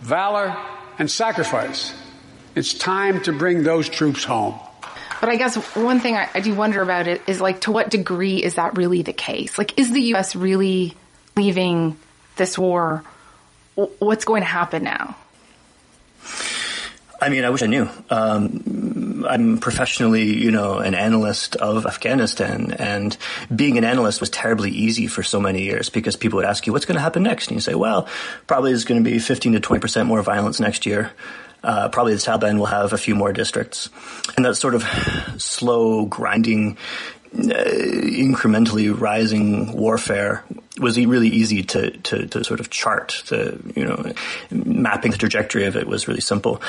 valor, and sacrifice. It's time to bring those troops home. But I guess one thing I, I, do wonder about it is like, to what degree is that really the case? Like, is the U.S. really leaving this war? What's going to happen now? I mean, I wish I knew. Um, I'm professionally, you know, an analyst of Afghanistan, and being an analyst was terribly easy for so many years because people would ask you, "What's going to happen next?" And you say, "Well, probably there's going to be 15 to 20 percent more violence next year. Uh, probably the Taliban will have a few more districts, and that sort of slow, grinding, incrementally rising warfare was really easy to, to, to, sort of chart. The you know mapping the trajectory of it was really simple,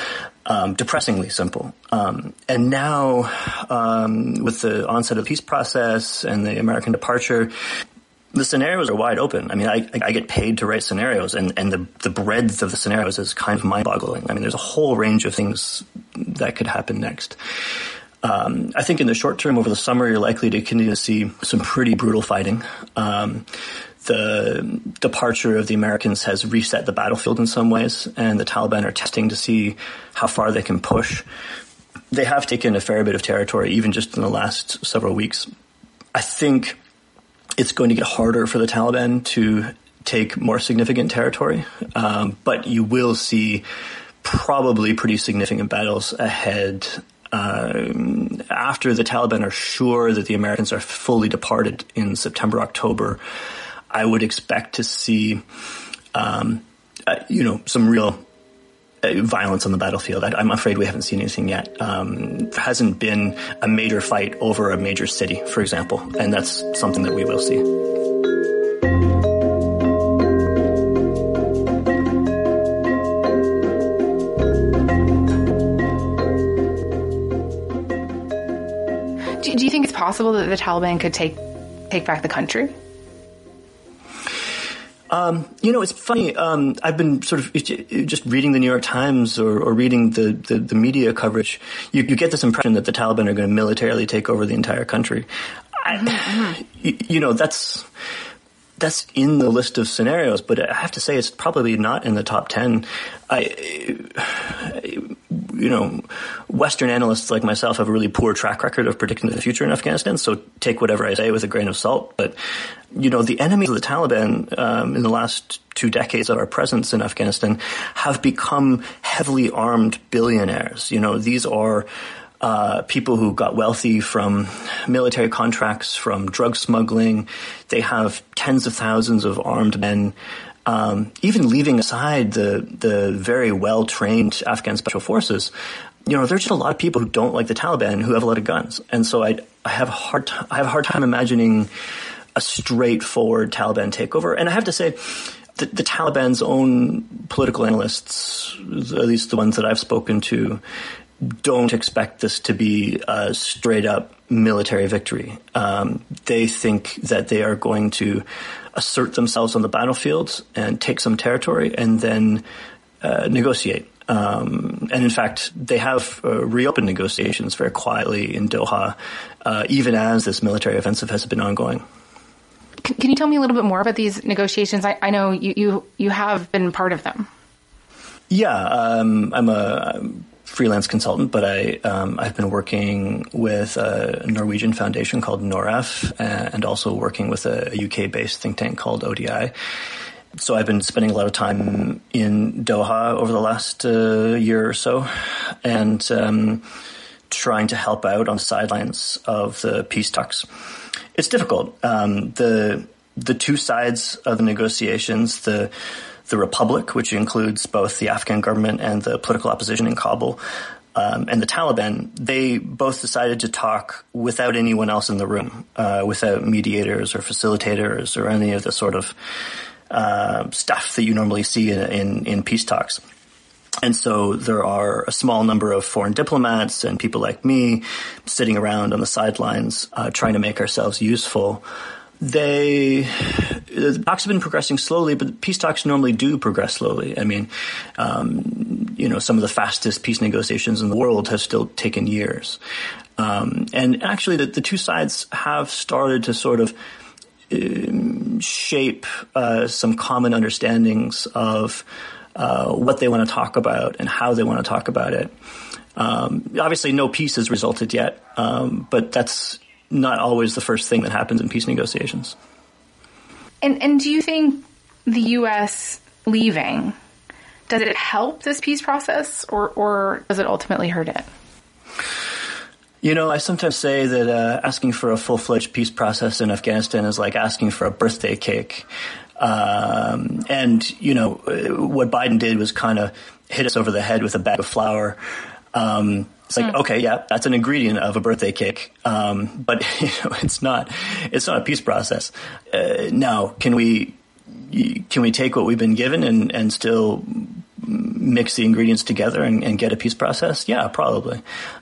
um, depressingly simple. Um, and now, um, with the onset of the peace process and the American departure, the scenarios are wide open. I mean, I, I get paid to write scenarios, and, and the, the breadth of the scenarios is kind of mind boggling. I mean, there's a whole range of things that could happen next. Um, I think in the short term, over the summer, you're likely to continue to see some pretty brutal fighting. Um, the departure of the Americans has reset the battlefield in some ways, and the Taliban are testing to see how far they can push. They have taken a fair bit of territory, even just in the last several weeks. I think it's going to get harder for the Taliban to take more significant territory, um, but you will see probably pretty significant battles ahead um, after the Taliban are sure that the Americans are fully departed in September, October. I would expect to see, um, uh, you know, some real uh, violence on the battlefield. I, am afraid we haven't seen anything yet. Um, hasn't been a major fight over a major city, for example, and that's something that we will see. Do, you think it's possible that the Taliban could take take back the country? Um, you know, it's funny. Um, I've been sort of just reading the New York Times or, or reading the, the, the, media coverage. You, you, get this impression that the Taliban are going to militarily take over the entire country. I, mm-hmm. you, you, know, that's that's in the list of scenarios, but I have to say it's probably not in the top ten. I, you know, Western analysts like myself have a really poor track record of predicting the future in Afghanistan. So take whatever I say with a grain of salt. But you know, the enemies of the Taliban um, in the last two decades of our presence in Afghanistan have become heavily armed billionaires. You know, these are uh, people who got wealthy from military contracts, from drug smuggling. They have tens of thousands of armed men. Um, even leaving aside the the very well trained Afghan special forces, you know, there's just a lot of people who don't like the Taliban who have a lot of guns, and so I I have a hard t- I have a hard time imagining a straightforward Taliban takeover. And I have to say, the, the, Taliban's own political analysts, at least the ones that I've spoken to, don't expect this to be a straight up military victory. Um, they think that they are going to assert themselves on the battlefield and take some territory and then uh, negotiate. Um, and in fact, they have uh, reopened negotiations very quietly in Doha, uh, even as this military offensive has been ongoing. Can, can, you tell me a little bit more about these negotiations? I, I know you, you, you have been part of them. Yeah, um, I'm a freelance consultant, but I um, I've been working with a Norwegian foundation called NOREF, uh, and also working with a, UK based think tank called ODI. So I've been spending a lot of time in Doha over the last uh, year or so, and um, trying to help out on the sidelines of the peace talks. It's difficult. Um, the the two sides of the negotiations, the the Republic, which includes both the Afghan government and the political opposition in Kabul, um, and the Taliban, they both decided to talk without anyone else in the room, uh, without mediators or facilitators or any of the sort of uh, stuff that you normally see in, in, in peace talks. And so there are a small number of foreign diplomats and people like me sitting around on the sidelines uh, trying to make ourselves useful they the talks have been progressing slowly, but peace talks normally do progress slowly. I mean, um, you know, some of the fastest peace negotiations in the world have still taken years, um, and actually, the, the, two sides have started to sort of um, shape uh, some common understandings of uh, what they want to talk about and how they want to talk about it. Um, obviously, no peace has resulted yet, um, but that's not always the first thing that happens in peace negotiations. And and do you think the U.S. leaving does it help this peace process, or or does it ultimately hurt it? You know, I sometimes say that uh, asking for a full fledged peace process in Afghanistan is like asking for a birthday cake. Um, and you know, what Biden did was kind of hit us over the head with a bag of flour. Um, it's like, mm. okay, yeah, that's an ingredient of a birthday cake, um, but you know, it's not. It's not a peace process. Uh, now, can we can we take what we've been given and, and still mix the ingredients together and, and, get a peace process? Yeah, probably.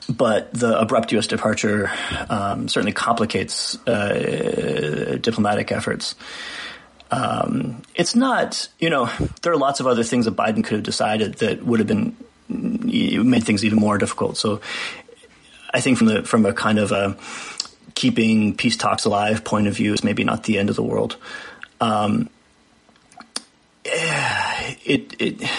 But the abrupt U.S. departure um, certainly complicates uh, diplomatic efforts. Um, it's not, you know, there are lots of other things that Biden could have decided that would have been it made things even more difficult. So I think from the from a kind of a keeping peace talks alive point of view is maybe not the end of the world. Um, it it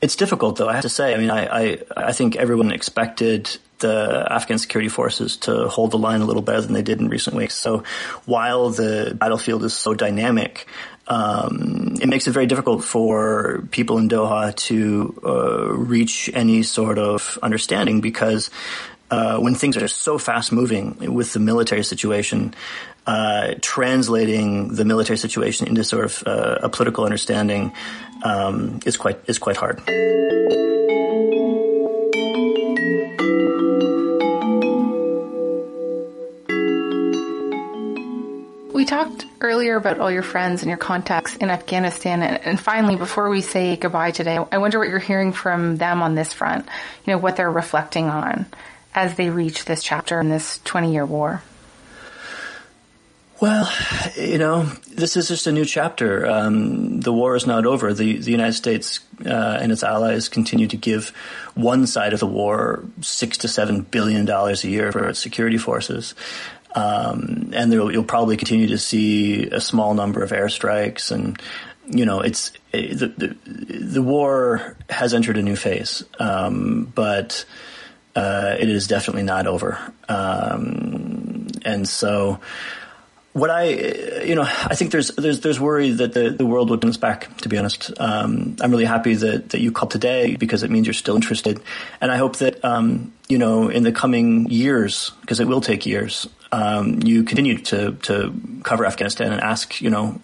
it's difficult though. I have to say. I mean, I I, I think everyone expected the Afghan security forces to hold the line a little better than they did in recent weeks. So while the battlefield is so dynamic, um, it makes it very difficult for people in Doha to uh, reach any sort of understanding because uh, when things are so fast moving with the military situation, uh, translating the military situation into sort of uh, a political understanding um, is quite is quite hard. We talked earlier about all your friends and your contacts in Afghanistan. And finally, before we say goodbye today, I wonder what you're hearing from them on this front, you know, what they're reflecting on as they reach this chapter in this 20 year war. Well, you know, this is just a new chapter. Um, the war is not over. The, the United States uh, and its allies continue to give one side of the war six to seven billion dollars a year for its security forces. Um, and you'll probably continue to see a small number of airstrikes and you know, it's the, the, the war has entered a new phase, um, but uh, it is definitely not over. Um, and so, what I, you know, I think there's there's there's worry that the, the world would bounce back. To be honest, um, I'm really happy that that you called today because it means you're still interested, and I hope that um, you know in the coming years, because it will take years, um, you continue to to cover Afghanistan and ask, you know,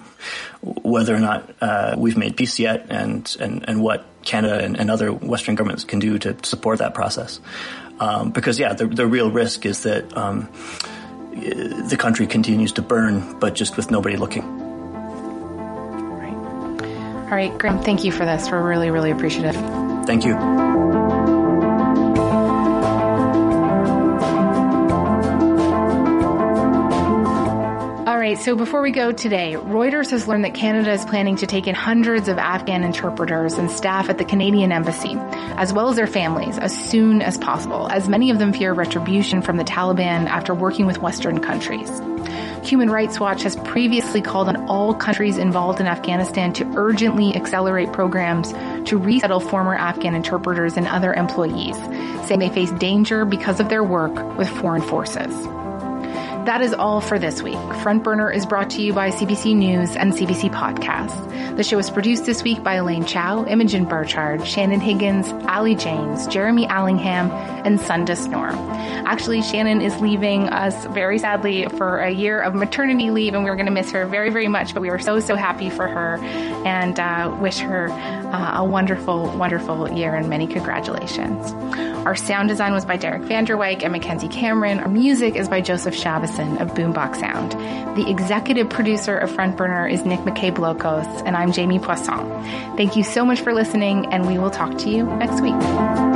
whether or not uh, we've made peace yet, and and and what Canada and, and other Western governments can do to support that process. Um, because yeah, the the real risk is that um, the country continues to burn, but just with nobody looking. All right, Graeme, thank you for this. We're really, really appreciative. Thank you. Right, so before we go today, Reuters has learned that Canada is planning to take in hundreds of Afghan interpreters and staff at the Canadian embassy, as well as their families, as soon as possible, as many of them fear retribution from the Taliban after working with Western countries. Human Rights Watch has previously called on all countries involved in Afghanistan to urgently accelerate programs to resettle former Afghan interpreters and other employees, saying they face danger because of their work with foreign forces. That is all for this week. Front Burner is brought to you by CBC News and CBC Podcasts. The show is produced this week by Elaine Chau, Imogen Birchard, Shannon Higgins, Ali Janes, Jeremy Allingham, and Sunda Norm. Actually, Shannon is leaving us very sadly for a year of maternity leave, and we're going to miss her very, very much. But we are so, so happy for her and uh, wish her uh, a wonderful, wonderful year and many congratulations. Our sound design was by Derek Vanderwyk and Mackenzie Cameron. Our music is by Joseph Shabason of Boombox Sound. The executive producer of Front Burner is Nick McKay-Blokland, and I'm Jamie Poisson. Thank you so much for listening, and we will talk to you next week.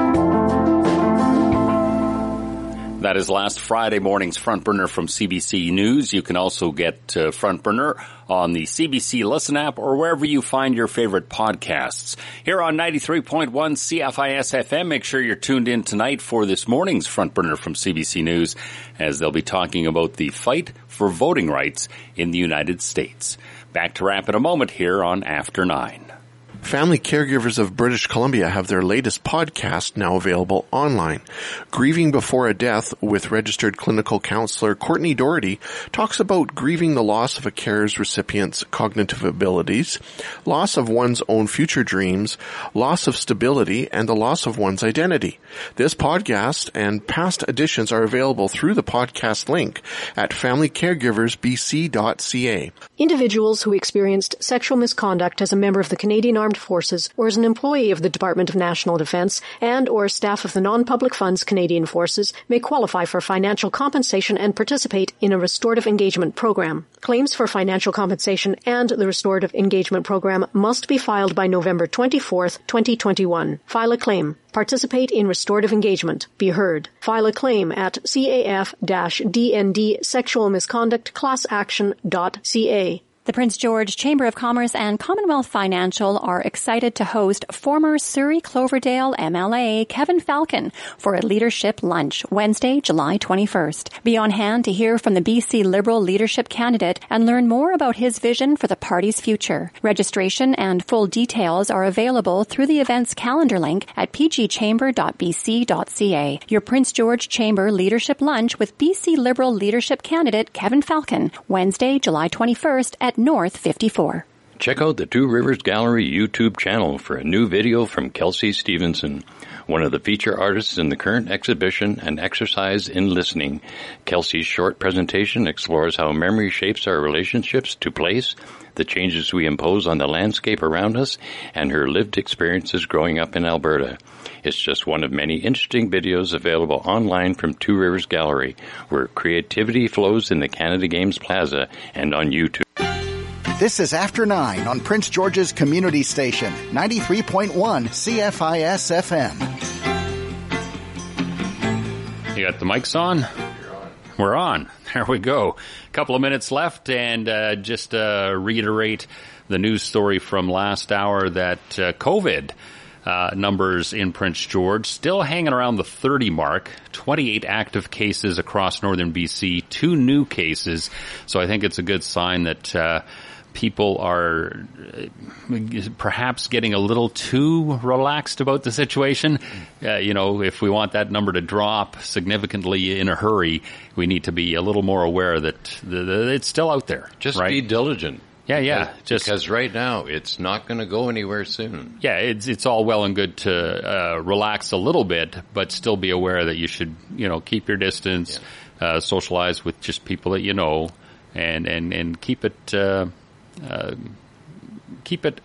That is last Friday morning's Front Burner from CBC News. You can also get uh, Front Burner on the CBC Listen app or wherever you find your favorite podcasts. Here on 93.1 CFIS FM, make sure you're tuned in tonight for this morning's Front Burner from CBC News as they'll be talking about the fight for voting rights in the United States. Back to wrap in a moment here on After 9. Family caregivers of British Columbia have their latest podcast now available online. Grieving Before a Death with registered clinical counselor Courtney Doherty talks about grieving the loss of a care's recipient's cognitive abilities, loss of one's own future dreams, loss of stability, and the loss of one's identity. This podcast and past editions are available through the podcast link at familycaregiversbc.ca. Individuals who experienced sexual misconduct as a member of the Canadian Armed Forces or as an employee of the Department of National Defence and or staff of the non-public funds Canadian Forces may qualify for financial compensation and participate in a restorative engagement program. Claims for financial compensation and the restorative engagement program must be filed by November 24, 2021. File a claim. Participate in restorative engagement. Be heard. File a claim at CAF-DND sexual misconduct class. The Prince George Chamber of Commerce and Commonwealth Financial are excited to host former Surrey Cloverdale MLA Kevin Falcon for a leadership lunch Wednesday, July 21st. Be on hand to hear from the BC Liberal leadership candidate and learn more about his vision for the party's future. Registration and full details are available through the event's calendar link at pgchamber.bc.ca. Your Prince George Chamber Leadership Lunch with BC Liberal leadership candidate Kevin Falcon, Wednesday, July 21st at North 54. Check out the Two Rivers Gallery YouTube channel for a new video from Kelsey Stevenson, one of the feature artists in the current exhibition An Exercise in Listening. Kelsey's short presentation explores how memory shapes our relationships to place, the changes we impose on the landscape around us, and her lived experiences growing up in Alberta. It's just one of many interesting videos available online from Two Rivers Gallery, where creativity flows in the Canada Games Plaza and on YouTube. This is After 9 on Prince George's Community Station, 93.1 CFIS FM. You got the mics on? We're on. There we go. A couple of minutes left, and uh, just uh, reiterate the news story from last hour that uh, COVID uh, numbers in Prince George still hanging around the 30 mark. 28 active cases across northern BC, two new cases. So I think it's a good sign that uh, people are uh, perhaps getting a little too relaxed about the situation. Uh, you know, if we want that number to drop significantly in a hurry, we need to be a little more aware that, that it's still out there. Just right? be diligent. Yeah, yeah. Just because right now it's not going to go anywhere soon. Yeah, it's it's all well and good to uh, relax a little bit, but still be aware that you should you know keep your distance, yeah. uh, socialize with just people that you know, and and and keep it uh, uh, keep it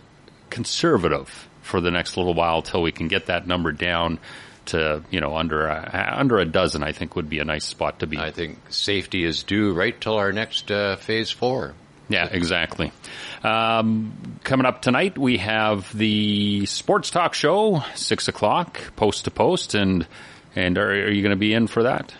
conservative for the next little while till we can get that number down to you know under a, under a dozen. I think would be a nice spot to be. I think safety is due right till our next uh, phase four. Yeah, exactly. Um, coming up tonight, we have the sports talk show, six o'clock, post to post, and and are, are you going to be in for that?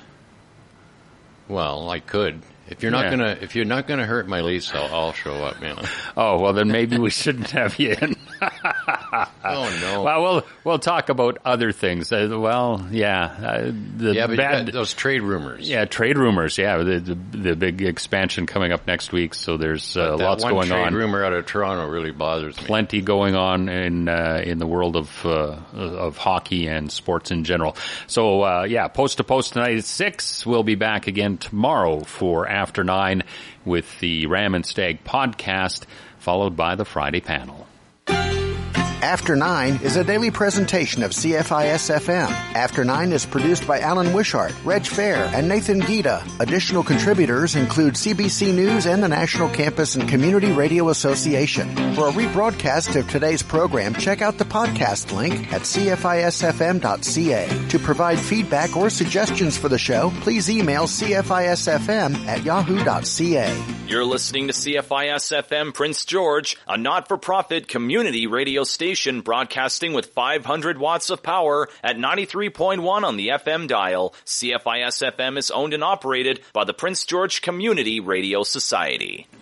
Well, I could. If you're not yeah. gonna, if you're not gonna hurt my lease, I'll, I'll show up, man. oh well, then maybe we shouldn't have you in. oh no. Well, we'll we'll talk about other things. Uh, well, yeah, uh, the yeah, bad those trade rumors. Yeah, trade rumors. Yeah, the, the, the big expansion coming up next week. So there's uh, lots going trade on. Rumor out of Toronto really bothers me. Plenty going on in uh, in the world of uh, of hockey and sports in general. So uh, yeah, post to post tonight at six. We'll be back again tomorrow for after nine with the Ram and Stag podcast, followed by the Friday panel. After 9 is a daily presentation of CFIS FM. After 9 is produced by Alan Wishart, Reg Fair, and Nathan Gita. Additional contributors include CBC News and the National Campus and Community Radio Association. For a rebroadcast of today's program, check out the podcast link at cfisfm.ca. To provide feedback or suggestions for the show, please email cfisfm at yahoo.ca. You're listening to CFIS FM Prince George, a not-for-profit community radio station station broadcasting with 500 watts of power at 93.1 on the FM dial. CFIS FM is owned and operated by the Prince George Community Radio Society.